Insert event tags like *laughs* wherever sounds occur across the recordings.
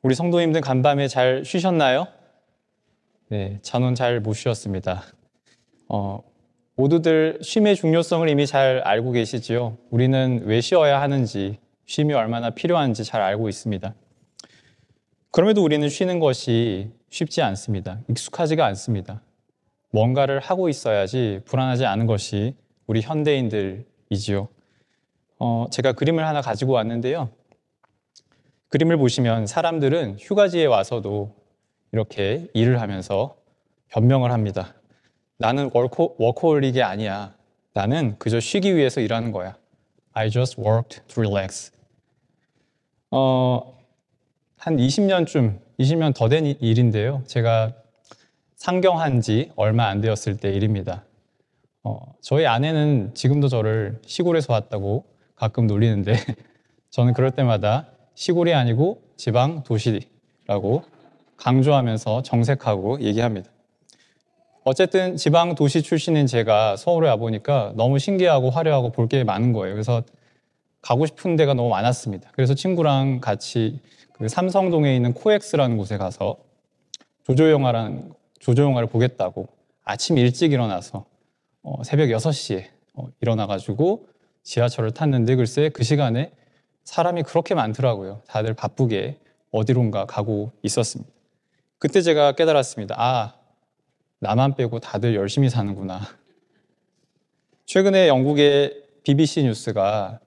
우리 성도님들 간밤에 잘 쉬셨나요? 네, 저는 잘못 쉬었습니다. 어, 모두들 쉼의 중요성을 이미 잘 알고 계시지요. 우리는 왜 쉬어야 하는지, 쉼이 얼마나 필요한지 잘 알고 있습니다. 그럼에도 우리는 쉬는 것이 쉽지 않습니다. 익숙하지가 않습니다. 뭔가를 하고 있어야지 불안하지 않은 것이 우리 현대인들이지요. 어, 제가 그림을 하나 가지고 왔는데요. 그림을 보시면 사람들은 휴가지에 와서도 이렇게 일을 하면서 변명을 합니다. 나는 워커, 워커홀릭이 아니야. 나는 그저 쉬기 위해서 일하는 거야. I just worked to relax. 어, 한 20년쯤, 20년 더 된 일인데요. 제가 상경한 지 얼마 안 되었을 때 일입니다. 어, 저희 아내는 지금도 저를 시골에서 왔다고 가끔 놀리는데 *laughs* 저는 그럴 때마다 시골이 아니고 지방 도시라고 강조하면서 정색하고 얘기합니다. 어쨌든 지방 도시 출신인 제가 서울에 와보니까 너무 신기하고 화려하고 볼 게 많은 거예요. 그래서 가고 싶은 데가 너무 많았습니다. 그래서 친구랑 같이 그 삼성동에 있는 코엑스라는 곳에 가서 조조영화라는 조조영화를 보겠다고 아침 일찍 일어나서 어, 새벽 6시에 어, 일어나가지고 지하철을 탔는데 글쎄 그 시간에 사람이 그렇게 많더라고요. 다들 바쁘게 어디론가 가고 있었습니다. 그때 제가 깨달았습니다. 아, 나만 빼고 다들 열심히 사는구나. 최근에 영국의 BBC 뉴스가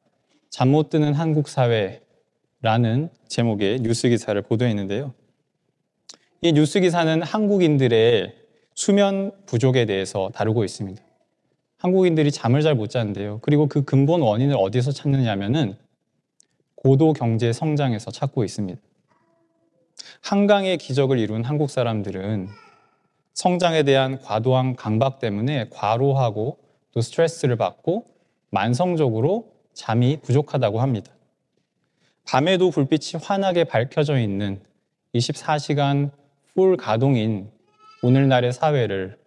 잠 못 드는 한국 사회라는 제목의 뉴스 기사를 보도했는데요. 이 뉴스 기사는 한국인들의 수면 부족에 대해서 다루고 있습니다. 한국인들이 잠을 잘 못 자는데요. 그리고 그 근본 원인을 어디서 찾느냐면은 고도 경제 성장에서 찾고 있습니다. 한강의 기적을 이룬 한국 사람들은 성장에 대한 과도한 강박 때문에 과로하고 또 스트레스를 받고 만성적으로 잠이 부족하다고 합니다. 밤에도 불빛이 환하게 밝혀져 있는 24시간 풀 가동인 오늘날의 사회를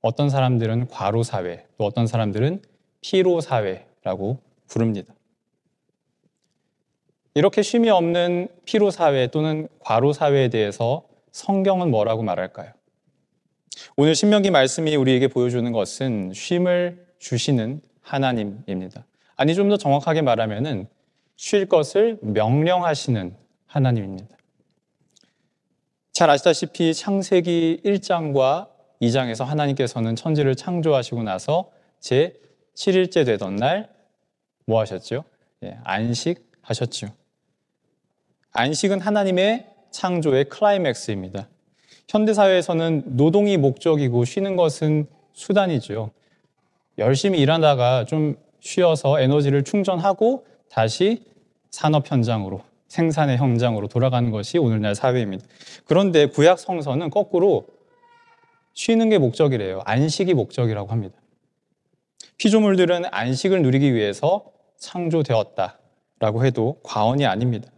어떤 사람들은 과로 사회, 또 어떤 사람들은 피로 사회라고 부릅니다. 이렇게 쉼이 없는 피로 사회 또는 과로 사회에 대해서 성경은 뭐라고 말할까요? 오늘 신명기 말씀이 우리에게 보여주는 것은 쉼을 주시는 하나님입니다. 아니 좀 더 정확하게 말하면은 쉴 것을 명령하시는 하나님입니다. 잘 아시다시피 창세기 1장과 2장에서 하나님께서는 천지를 창조하시고 나서 제 7일째 되던 날 뭐 하셨죠? 예, 안식하셨죠. 안식은 하나님의 창조의 클라이맥스입니다. 현대사회에서는 노동이 목적이고 쉬는 것은 수단이죠. 열심히 일하다가 좀 쉬어서 에너지를 충전하고 다시 산업 현장으로, 생산의 현장으로 돌아가는 것이 오늘날 사회입니다. 그런데 구약 성서는 거꾸로 쉬는 게 목적이래요. 안식이 목적이라고 합니다. 피조물들은 안식을 누리기 위해서 창조되었다라고 해도 과언이 아닙니다.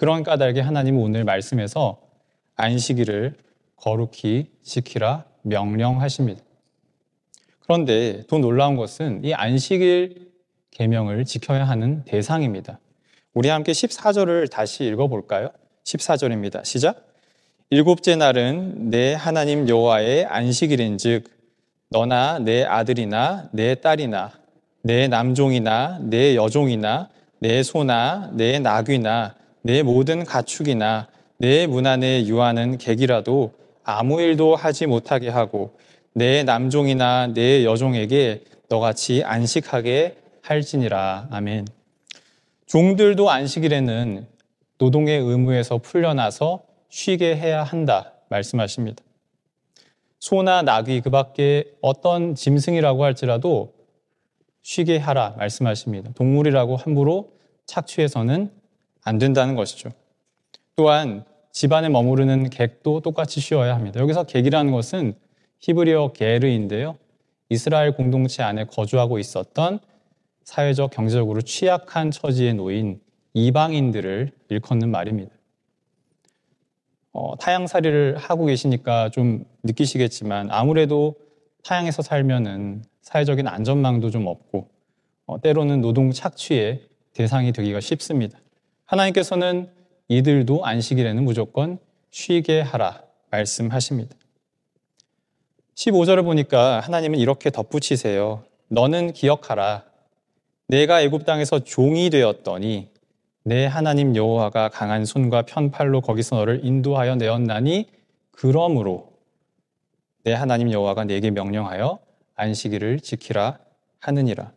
그런 까닭에 하나님은 오늘 말씀에서 안식일을 거룩히 지키라 명령하십니다. 그런데 더 놀라운 것은 이 안식일 계명을 지켜야 하는 대상입니다. 우리 함께 14절을 다시 읽어볼까요? 14절입니다. 시작. 일곱째 날은 내 하나님 여호와의 안식일인즉 너나 내 아들이나 내 딸이나 내 남종이나 내 여종이나 내 소나 내 나귀나 내 모든 가축이나 내 문 안에 유하는 객이라도 아무 일도 하지 못하게 하고 내 남종이나 내 여종에게 너같이 안식하게 할지니라. 아멘. 종들도 안식일에는 노동의 의무에서 풀려나서 쉬게 해야 한다 말씀하십니다. 소나 나귀 그 밖에 어떤 짐승이라고 할지라도 쉬게 하라 말씀하십니다. 동물이라고 함부로 착취해서는 안 된다는 것이죠. 또한 집안에 머무르는 객도 똑같이 쉬어야 합니다. 여기서 객이라는 것은 히브리어 게르인데요. 이스라엘 공동체 안에 거주하고 있었던 사회적 경제적으로 취약한 처지에 놓인 이방인들을 일컫는 말입니다. 어, 타향살이를 하고 계시니까 좀 느끼시겠지만 아무래도 타향에서 살면은 사회적인 안전망도 좀 없고 어, 때로는 노동 착취의 대상이 되기가 쉽습니다. 하나님께서는 이들도 안식일에는 무조건 쉬게 하라 말씀하십니다. 15절을 보니까 하나님은 이렇게 덧붙이세요. 너는 기억하라. 내가 애굽 땅에서 종이 되었더니 내 하나님 여호와가 강한 손과 편팔로 거기서 너를 인도하여 내었나니 그러므로 내 하나님 여호와가 내게 명령하여 안식일을 지키라 하느니라.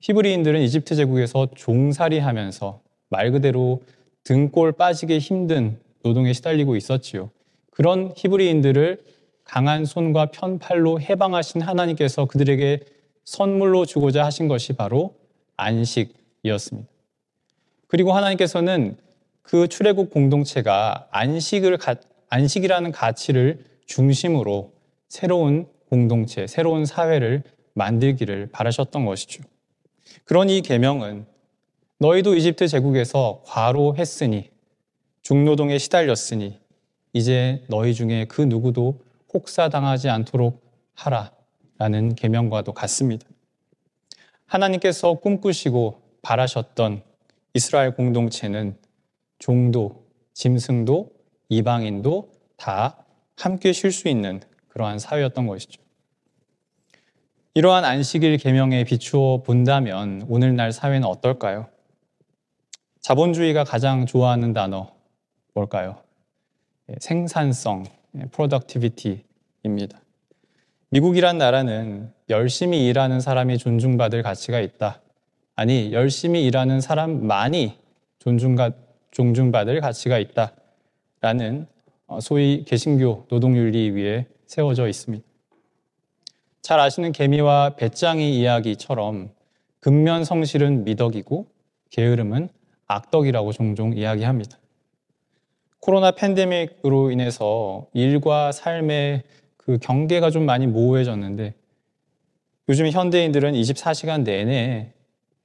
히브리인들은 이집트 제국에서 종살이하면서 말 그대로 등골 빠지게 힘든 노동에 시달리고 있었지요. 그런 히브리인들을 강한 손과 편팔로 해방하신 하나님께서 그들에게 선물로 주고자 하신 것이 바로 안식이었습니다. 그리고 하나님께서는 그 출애굽 공동체가 안식을 안식이라는 가치를 중심으로 새로운 공동체, 새로운 사회를 만들기를 바라셨던 것이죠. 이 계명은 너희도 이집트 제국에서 과로했으니 중노동에 시달렸으니 이제 너희 중에 그 누구도 혹사당하지 않도록 하라라는 계명과도 같습니다. 하나님께서 꿈꾸시고 바라셨던 이스라엘 공동체는 종도, 짐승도, 이방인도 다 함께 쉴 수 있는 그러한 사회였던 것이죠. 이러한 안식일 계명에 비추어 본다면 오늘날 사회는 어떨까요? 자본주의가 가장 좋아하는 단어 뭘까요? 예, 생산성, productivity입니다. 예, 미국이란 나라는 열심히 일하는 사람이 존중받을 가치가 있다. 아니, 열심히 일하는 사람만이 존중가, 존중받을 가치가 있다. 라는 어, 소위 개신교 노동윤리 위에 세워져 있습니다. 잘 아시는 개미와 배짱이 이야기처럼 근면 성실은 미덕이고 게으름은 악덕이라고 종종 이야기합니다. 코로나 팬데믹으로 인해서 일과 삶의 그 경계가 좀 많이 모호해졌는데 요즘 현대인들은 24시간 내내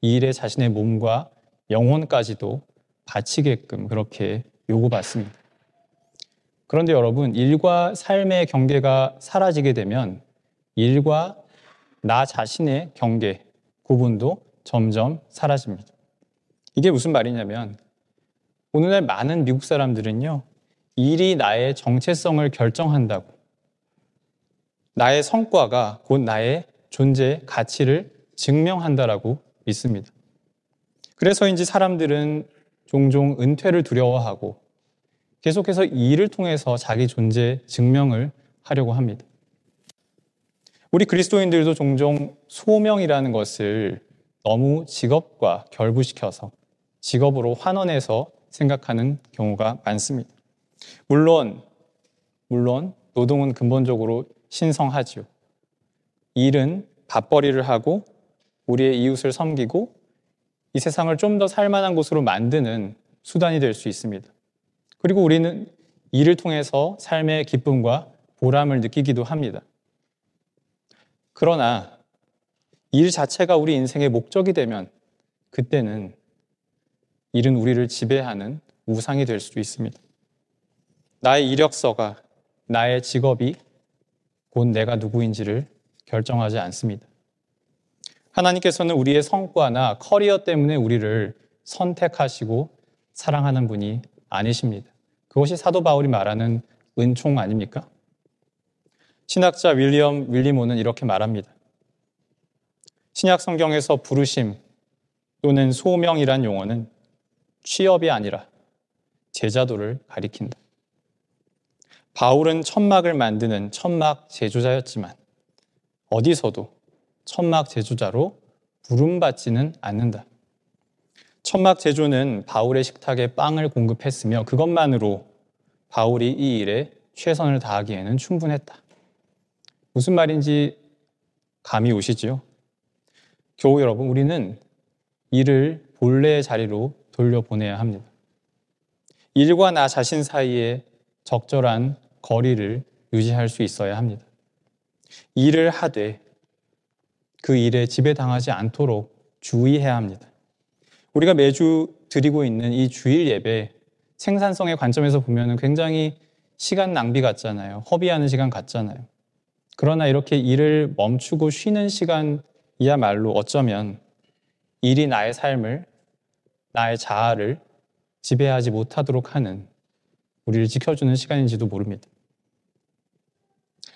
일에 자신의 몸과 영혼까지도 바치게끔 그렇게 요구받습니다. 그런데 여러분, 일과 삶의 경계가 사라지게 되면 일과 나 자신의 경계, 구분도 점점 사라집니다. 이게 무슨 말이냐면 오늘날 많은 미국 사람들은요, 일이 나의 정체성을 결정한다고. 나의 성과가 곧 나의 존재 가치를 증명한다라고 믿습니다. 그래서인지 사람들은 종종 은퇴를 두려워하고 계속해서 일을 통해서 자기 존재 증명을 하려고 합니다. 우리 그리스도인들도 종종 소명이라는 것을 너무 직업과 결부시켜서 직업으로 환원해서 생각하는 경우가 많습니다. 물론, 물론 노동은 근본적으로 신성하지요. 일은 밥벌이를 하고 우리의 이웃을 섬기고 이 세상을 좀 더 살만한 곳으로 만드는 수단이 될 수 있습니다. 그리고 우리는 일을 통해서 삶의 기쁨과 보람을 느끼기도 합니다. 그러나 일 자체가 우리 인생의 목적이 되면 그때는 일은 우리를 지배하는 우상이 될 수도 있습니다. 나의 이력서가 나의 직업이 곧 내가 누구인지를 결정하지 않습니다. 하나님께서는 우리의 성과나 커리어 때문에 우리를 선택하시고 사랑하는 분이 아니십니다. 그것이 사도 바울이 말하는 은총 아닙니까? 신학자 윌리엄 윌리모는 이렇게 말합니다. 신약 성경에서 부르심 또는 소명이란 용어는 취업이 아니라 제자도를 가리킨다. 바울은 천막을 만드는 천막 제조자였지만 어디서도 천막 제조자로 부름받지는 않는다. 천막 제조는 바울의 식탁에 빵을 공급했으며 그것만으로 바울이 이 일에 최선을 다하기에는 충분했다. 무슨 말인지 감이 오시지요? 교우 여러분, 우리는 일을 본래의 자리로 돌려보내야 합니다. 일과 나 자신 사이에 적절한 거리를 유지할 수 있어야 합니다. 일을 하되 그 일에 지배당하지 않도록 주의해야 합니다. 우리가 매주 드리고 있는 이 주일 예배 생산성의 관점에서 보면 굉장히 시간 낭비 같잖아요. 허비하는 시간 같잖아요. 그러나 이렇게 일을 멈추고 쉬는 시간이야말로 어쩌면 일이 나의 삶을, 나의 자아를 지배하지 못하도록 하는 우리를 지켜주는 시간인지도 모릅니다.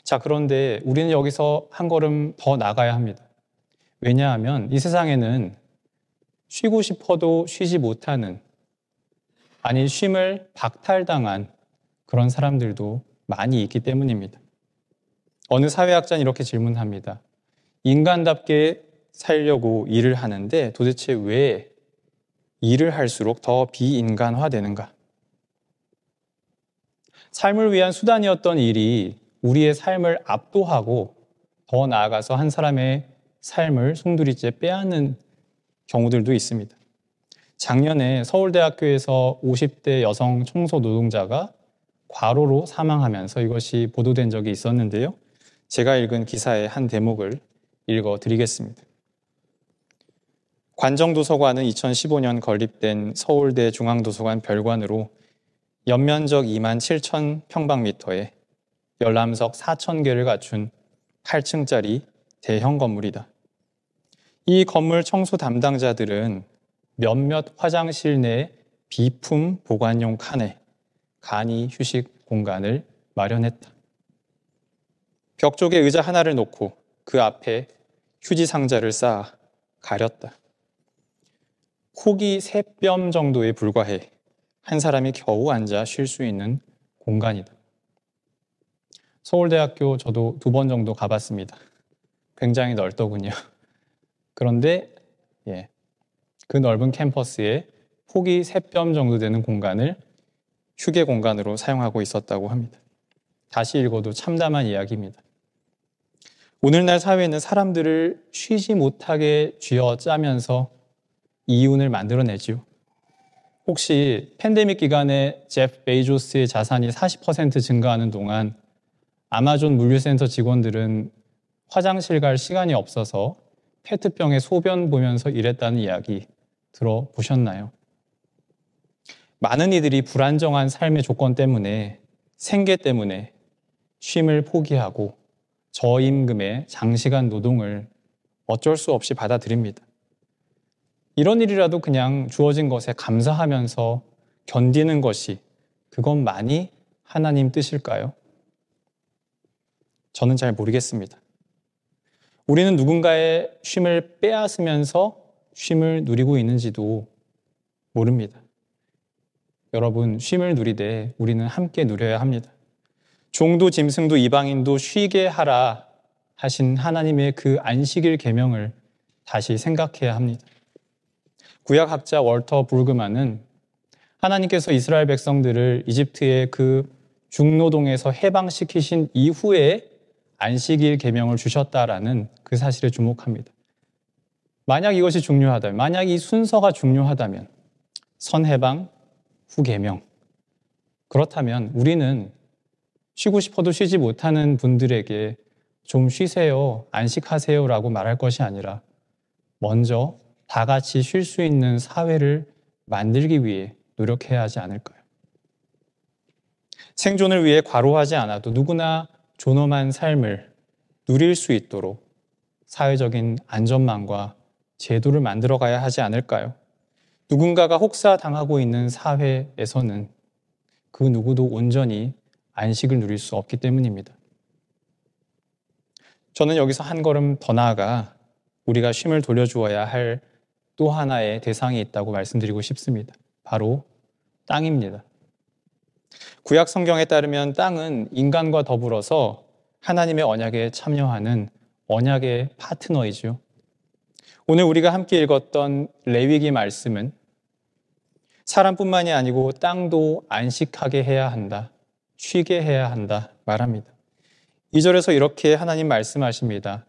자, 그런데 우리는 여기서 한 걸음 더 나가야 합니다. 왜냐하면 이 세상에는 쉬고 싶어도 쉬지 못하는, 아니, 쉼을 박탈당한 그런 사람들도 많이 있기 때문입니다. 어느 사회학자는 이렇게 질문합니다. 인간답게 살려고 일을 하는데 도대체 왜 일을 할수록 더 비인간화 되는가? 삶을 위한 수단이었던 일이 우리의 삶을 압도하고 더 나아가서 한 사람의 삶을 송두리째 빼앗는 경우들도 있습니다. 작년에 서울대학교에서 50대 여성 청소 노동자가 과로로 사망하면서 이것이 보도된 적이 있었는데요. 제가 읽은 기사의 한 대목을 읽어 드리겠습니다. 관정도서관은 2015년 건립된 서울대 중앙도서관 별관으로 연면적 2만 7천 평방미터에 열람석 4천 개를 갖춘 8층짜리 대형 건물이다. 이 건물 청소 담당자들은 몇몇 화장실 내 비품 보관용 칸에 간이 휴식 공간을 마련했다. 벽 쪽에 의자 하나를 놓고 그 앞에 휴지 상자를 쌓아 가렸다. 폭이 세 뼘 정도에 불과해 한 사람이 겨우 앉아 쉴 수 있는 공간이다. 서울대학교 저도 두 번 정도 가봤습니다. 굉장히 넓더군요. 그런데 예, 그 넓은 캠퍼스에 폭이 세 뼘 정도 되는 공간을 휴게 공간으로 사용하고 있었다고 합니다. 다시 읽어도 참담한 이야기입니다. 오늘날 사회는 사람들을 쉬지 못하게 쥐어 짜면서 이윤을 만들어내지요. 혹시 팬데믹 기간에 제프 베이조스의 자산이 40% 증가하는 동안 아마존 물류센터 직원들은 화장실 갈 시간이 없어서 페트병에 소변 보면서 일했다는 이야기 들어보셨나요? 많은 이들이 불안정한 삶의 조건 때문에 생계 때문에 쉼을 포기하고 저임금의 장시간 노동을 어쩔 수 없이 받아들입니다. 이런 일이라도 그냥 주어진 것에 감사하면서 견디는 것이 그것만이 하나님 뜻일까요? 저는 잘 모르겠습니다. 우리는 누군가의 쉼을 빼앗으면서 쉼을 누리고 있는지도 모릅니다. 여러분, 쉼을 누리되 우리는 함께 누려야 합니다. 종도 짐승도 이방인도 쉬게 하라 하신 하나님의 그 안식일 계명을 다시 생각해야 합니다. 구약학자 월터 불그만은 하나님께서 이스라엘 백성들을 이집트의 그 중노동에서 해방시키신 이후에 안식일 계명을 주셨다라는 그 사실에 주목합니다. 만약 이것이 중요하다면, 만약 이 순서가 중요하다면 선해방, 후계명. 그렇다면 우리는 쉬고 싶어도 쉬지 못하는 분들에게 좀 쉬세요, 안식하세요 라고 말할 것이 아니라 먼저 다 같이 쉴 수 있는 사회를 만들기 위해 노력해야 하지 않을까요? 생존을 위해 과로하지 않아도 누구나 존엄한 삶을 누릴 수 있도록 사회적인 안전망과 제도를 만들어 가야 하지 않을까요? 누군가가 혹사당하고 있는 사회에서는 그 누구도 온전히 안식을 누릴 수 없기 때문입니다. 저는 여기서 한 걸음 더 나아가 우리가 쉼을 돌려주어야 할 또 하나의 대상이 있다고 말씀드리고 싶습니다. 바로 땅입니다. 구약 성경에 따르면 땅은 인간과 더불어서 하나님의 언약에 참여하는 언약의 파트너이죠. 오늘 우리가 함께 읽었던 레위기 말씀은 사람뿐만이 아니고 땅도 안식하게 해야 한다. 쉬게 해야 한다. 말합니다. 2절에서 이렇게 하나님 말씀하십니다.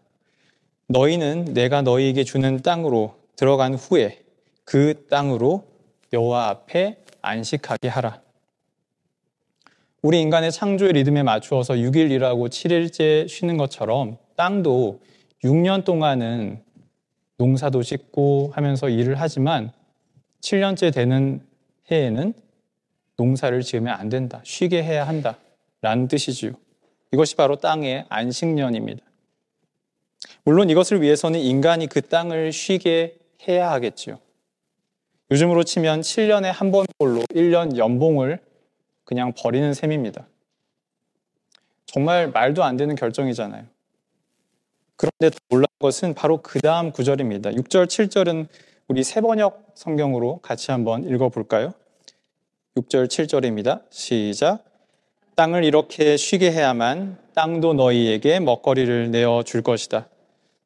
너희는 내가 너희에게 주는 땅으로 들어간 후에 그 땅으로 여호와 앞에 안식하게 하라. 우리 인간의 창조의 리듬에 맞추어서 6일 일하고 7일째 쉬는 것처럼 땅도 6년 동안은 농사도 짓고 하면서 일을 하지만 7년째 되는 해에는 농사를 지으면 안 된다. 쉬게 해야 한다. 라는 뜻이지요. 이것이 바로 땅의 안식년입니다. 물론 이것을 위해서는 인간이 그 땅을 쉬게 해야 하겠지요. 요즘으로 치면 7년에 한 번꼴로 1년 연봉을 그냥 버리는 셈입니다. 정말 말도 안 되는 결정이잖아요. 그런데 더 놀라운 것은 바로 그 다음 구절입니다. 6절, 7절은 우리 세번역 성경으로 같이 한번 읽어볼까요? 6절, 7절입니다. 시작. 땅을 이렇게 쉬게 해야만 땅도 너희에게 먹거리를 내어 줄 것이다.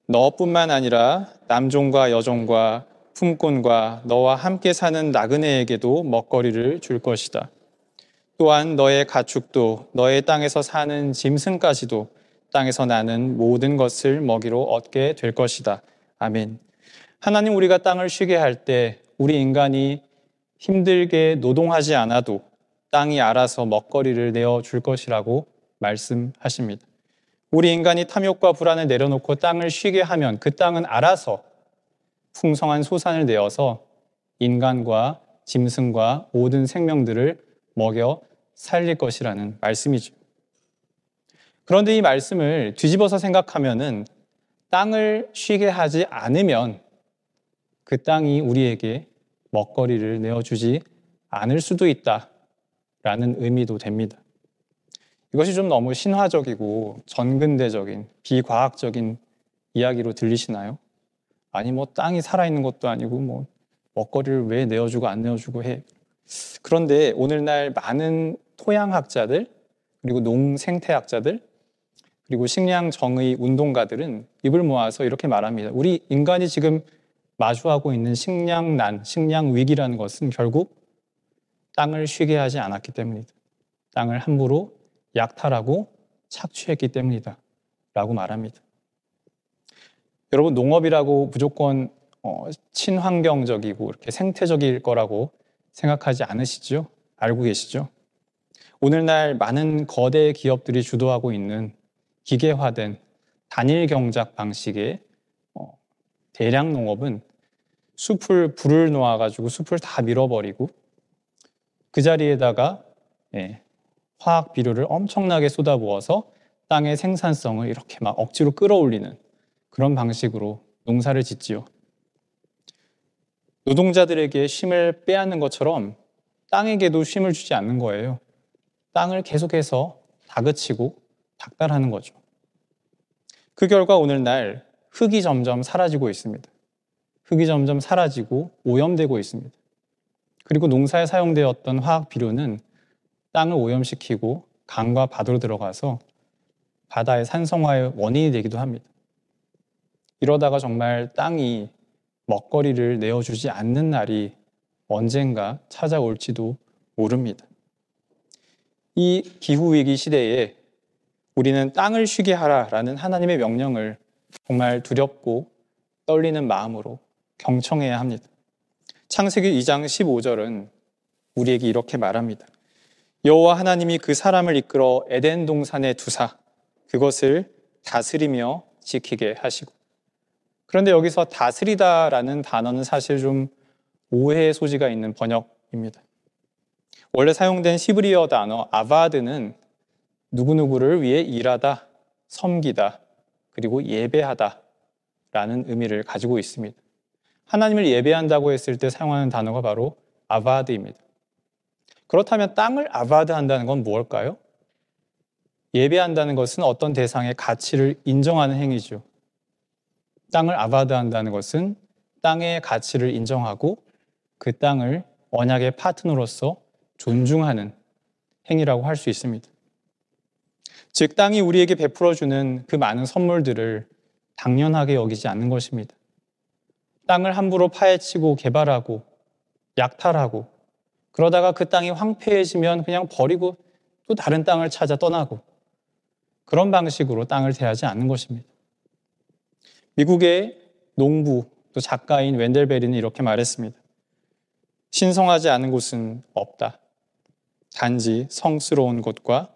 너뿐만 아니라 남종과 여종과 품꾼과 너와 함께 사는 나그네에게도 먹거리를 줄 것이다. 또한 너의 가축도 너의 땅에서 사는 짐승까지도 땅에서 나는 모든 것을 먹이로 얻게 될 것이다. 아멘. 하나님 우리가 땅을 쉬게 할 때 우리 인간이 힘들게 노동하지 않아도 땅이 알아서 먹거리를 내어 줄 것이라고 말씀하십니다. 우리 인간이 탐욕과 불안을 내려놓고 땅을 쉬게 하면 그 땅은 알아서 풍성한 소산을 내어서 인간과 짐승과 모든 생명들을 먹여 살릴 것이라는 말씀이죠. 그런데 이 말씀을 뒤집어서 생각하면은 땅을 쉬게 하지 않으면 그 땅이 우리에게 먹거리를 내어주지 않을 수도 있다 라는 의미도 됩니다. 이것이 좀 너무 신화적이고 전근대적인 비과학적인 이야기로 들리시나요? 아니 뭐 땅이 살아있는 것도 아니고 뭐 먹거리를 왜 내어주고 안 내어주고 해. 그런데 오늘날 많은 토양학자들 그리고 농생태학자들 그리고 식량 정의 운동가들은 입을 모아서 이렇게 말합니다. 우리 인간이 지금 마주하고 있는 식량난, 식량 위기라는 것은 결국 땅을 쉬게 하지 않았기 때문이다. 땅을 함부로 약탈하고 착취했기 때문이다. 라고 말합니다. 여러분, 농업이라고 무조건 어, 친환경적이고 이렇게 생태적일 거라고 생각하지 않으시죠? 알고 계시죠? 오늘날 많은 거대 기업들이 주도하고 있는 기계화된 단일 경작 방식의 어, 대량 농업은 숲을 불을 놓아가지고 숲을 다 밀어버리고 그 자리에다가 예, 화학 비료를 엄청나게 쏟아부어서 땅의 생산성을 이렇게 막 억지로 끌어올리는 그런 방식으로 농사를 짓지요. 노동자들에게 쉼을 빼앗는 것처럼 땅에게도 쉼을 주지 않는 거예요. 땅을 계속해서 다그치고 닥달하는 거죠. 그 결과 오늘날 흙이 점점 사라지고 있습니다. 흙이 점점 사라지고 오염되고 있습니다. 그리고 농사에 사용되었던 화학 비료는 땅을 오염시키고 강과 바다로 들어가서 바다의 산성화의 원인이 되기도 합니다. 이러다가 정말 땅이 먹거리를 내어주지 않는 날이 언젠가 찾아올지도 모릅니다. 이 기후위기 시대에 우리는 땅을 쉬게 하라라는 하나님의 명령을 정말 두렵고 떨리는 마음으로 경청해야 합니다. 창세기 2장 15절은 우리에게 이렇게 말합니다. 여호와 하나님이 그 사람을 이끌어 에덴 동산에 두사 그것을 다스리며 지키게 하시고 그런데 여기서 다스리다라는 단어는 사실 좀 오해의 소지가 있는 번역입니다. 원래 사용된 시브리어 단어 아바드는 누구누구를 위해 일하다, 섬기다, 그리고 예배하다 라는 의미를 가지고 있습니다. 하나님을 예배한다고 했을 때 사용하는 단어가 바로 아바드입니다. 그렇다면 땅을 아바드 한다는 건 무엇일까요? 예배한다는 것은 어떤 대상의 가치를 인정하는 행위죠. 땅을 아바드 한다는 것은 땅의 가치를 인정하고 그 땅을 언약의 파트너로서 존중하는 행위라고 할 수 있습니다. 즉, 땅이 우리에게 베풀어주는 그 많은 선물들을 당연하게 여기지 않는 것입니다. 땅을 함부로 파헤치고 개발하고 약탈하고 그러다가 그 땅이 황폐해지면 그냥 버리고 또 다른 땅을 찾아 떠나고 그런 방식으로 땅을 대하지 않는 것입니다. 미국의 농부 또 작가인 웬델베리는 이렇게 말했습니다. 신성하지 않은 곳은 없다. 단지 성스러운 곳과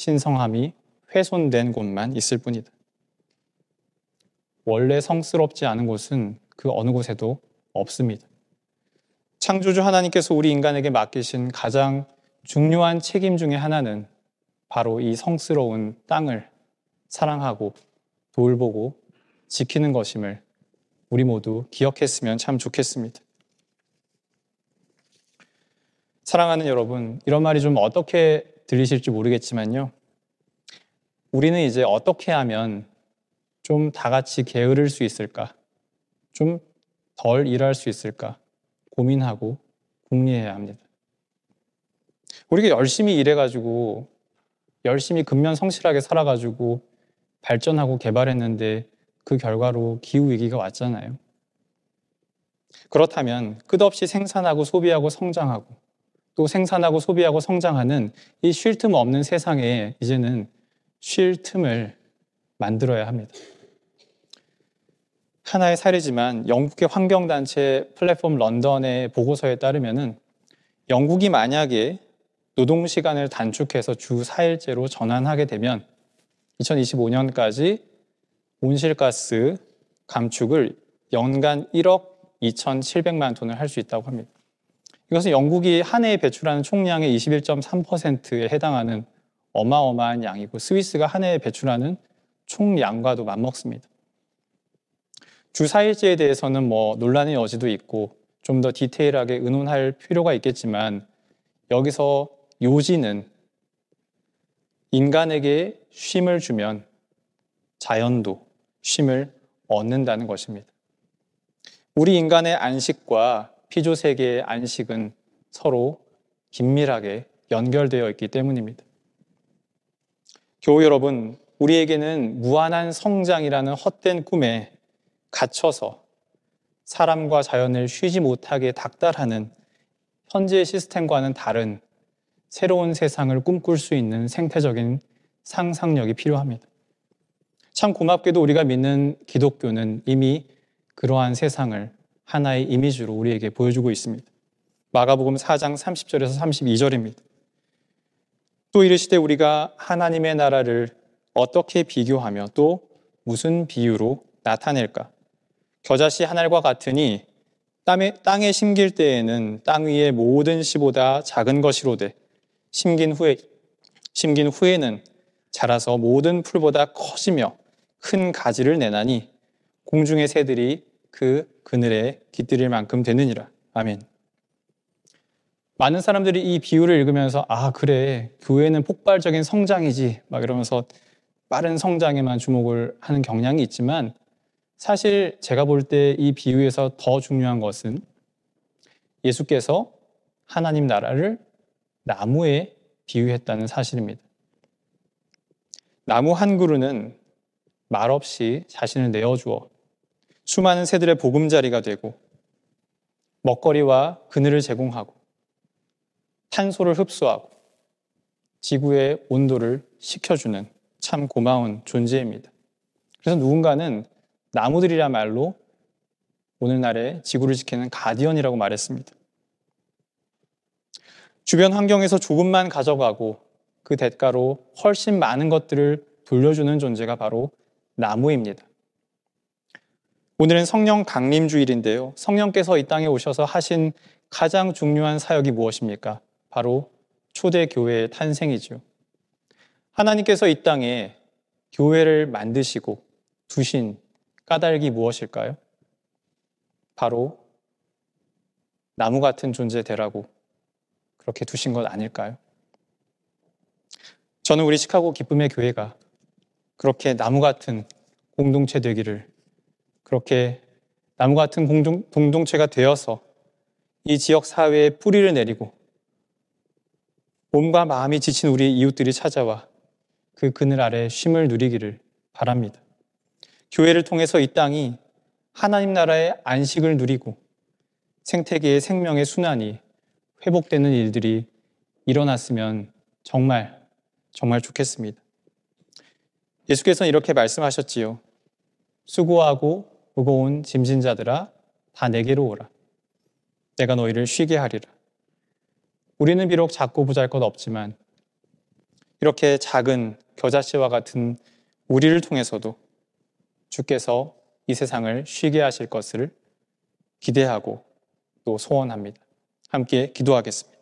신성함이 훼손된 곳만 있을 뿐이다. 원래 성스럽지 않은 곳은 그 어느 곳에도 없습니다. 창조주 하나님께서 우리 인간에게 맡기신 가장 중요한 책임 중의 하나는 바로 이 성스러운 땅을 사랑하고 돌보고 지키는 것임을 우리 모두 기억했으면 참 좋겠습니다. 사랑하는 여러분, 이런 말이 좀 어떻게 들리실지 모르겠지만요. 우리는 이제 어떻게 하면 좀 다 같이 게으를 수 있을까? 좀 덜 일할 수 있을까? 고민하고 궁리해야 합니다. 우리가 열심히 일해가지고 열심히 근면 성실하게 살아가지고 발전하고 개발했는데 그 결과로 기후위기가 왔잖아요. 그렇다면 끝없이 생산하고 소비하고 성장하고 또 생산하고 소비하고 성장하는 이 쉴 틈 없는 세상에 이제는 쉴 틈을 만들어야 합니다. 하나의 사례지만 영국의 환경단체 플랫폼 런던의 보고서에 따르면은 영국이 만약에 노동 시간을 단축해서 주 4일제로 전환하게 되면 2025년까지 온실가스 감축을 연간 1억 2,700만 톤을 할 수 있다고 합니다. 이것은 영국이 한 해에 배출하는 총량의 21.3%에 해당하는 어마어마한 양이고 스위스가 한 해에 배출하는 총량과도 맞먹습니다. 주 4일제에 대해서는 뭐 논란의 여지도 있고 좀 더 디테일하게 의논할 필요가 있겠지만 여기서 요지는 인간에게 쉼을 주면 자연도 쉼을 얻는다는 것입니다. 우리 인간의 안식과 피조 세계의 안식은 서로 긴밀하게 연결되어 있기 때문입니다. 교우 여러분, 우리에게는 무한한 성장이라는 헛된 꿈에 갇혀서 사람과 자연을 쉬지 못하게 닥달하는 현재의 시스템과는 다른 새로운 세상을 꿈꿀 수 있는 생태적인 상상력이 필요합니다. 참 고맙게도 우리가 믿는 기독교는 이미 그러한 세상을 하나의 이미지로 우리에게 보여주고 있습니다. 마가복음 4장 30절에서 32절입니다. 또 이르시되 우리가 하나님의 나라를 어떻게 비교하며 또 무슨 비유로 나타낼까? 겨자씨 하늘과 같으니 땅에, 땅에 심길 때에는 땅 위의 모든 씨보다 작은 것이로되 심긴 후에 심긴 후에는 자라서 모든 풀보다 커지며 큰 가지를 내나니 공중의 새들이 그 그늘에 깃들일 만큼 되느니라. 아멘. 많은 사람들이 이 비유를 읽으면서 아 그래 교회는 폭발적인 성장이지 막 이러면서 빠른 성장에만 주목을 하는 경향이 있지만 사실 제가 볼 때 이 비유에서 더 중요한 것은 예수께서 하나님 나라를 나무에 비유했다는 사실입니다. 나무 한 그루는 말없이 자신을 내어주어 수많은 새들의 보금자리가 되고 먹거리와 그늘을 제공하고 탄소를 흡수하고 지구의 온도를 식혀주는 참 고마운 존재입니다. 그래서 누군가는 나무들이라 말로 오늘날의 지구를 지키는 가디언이라고 말했습니다. 주변 환경에서 조금만 가져가고 그 대가로 훨씬 많은 것들을 돌려주는 존재가 바로 나무입니다. 오늘은 성령 강림 주일인데요. 성령께서 이 땅에 오셔서 하신 가장 중요한 사역이 무엇입니까? 바로 초대 교회의 탄생이죠. 하나님께서 이 땅에 교회를 만드시고 두신 까닭이 무엇일까요? 바로 나무 같은 존재 되라고 그렇게 두신 것 아닐까요? 저는 우리 시카고 기쁨의 교회가 그렇게 나무 같은 공동체 되기를 그렇게 나무 같은 공동, 공동체가 되어서 이 지역 사회에 뿌리를 내리고 몸과 마음이 지친 우리 이웃들이 찾아와 그 그늘 아래 쉼을 누리기를 바랍니다. 교회를 통해서 이 땅이 하나님 나라의 안식을 누리고 생태계의 생명의 순환이 회복되는 일들이 일어났으면 정말 정말 좋겠습니다. 예수께서는 이렇게 말씀하셨지요. 수고하고 무거운 짐진 자들아 다 내게로 오라. 내가 너희를 쉬게 하리라. 우리는 비록 작고 부잘것 없지만 이렇게 작은 겨자씨와 같은 우리를 통해서도 주께서 이 세상을 쉬게 하실 것을 기대하고 또 소원합니다. 함께 기도하겠습니다.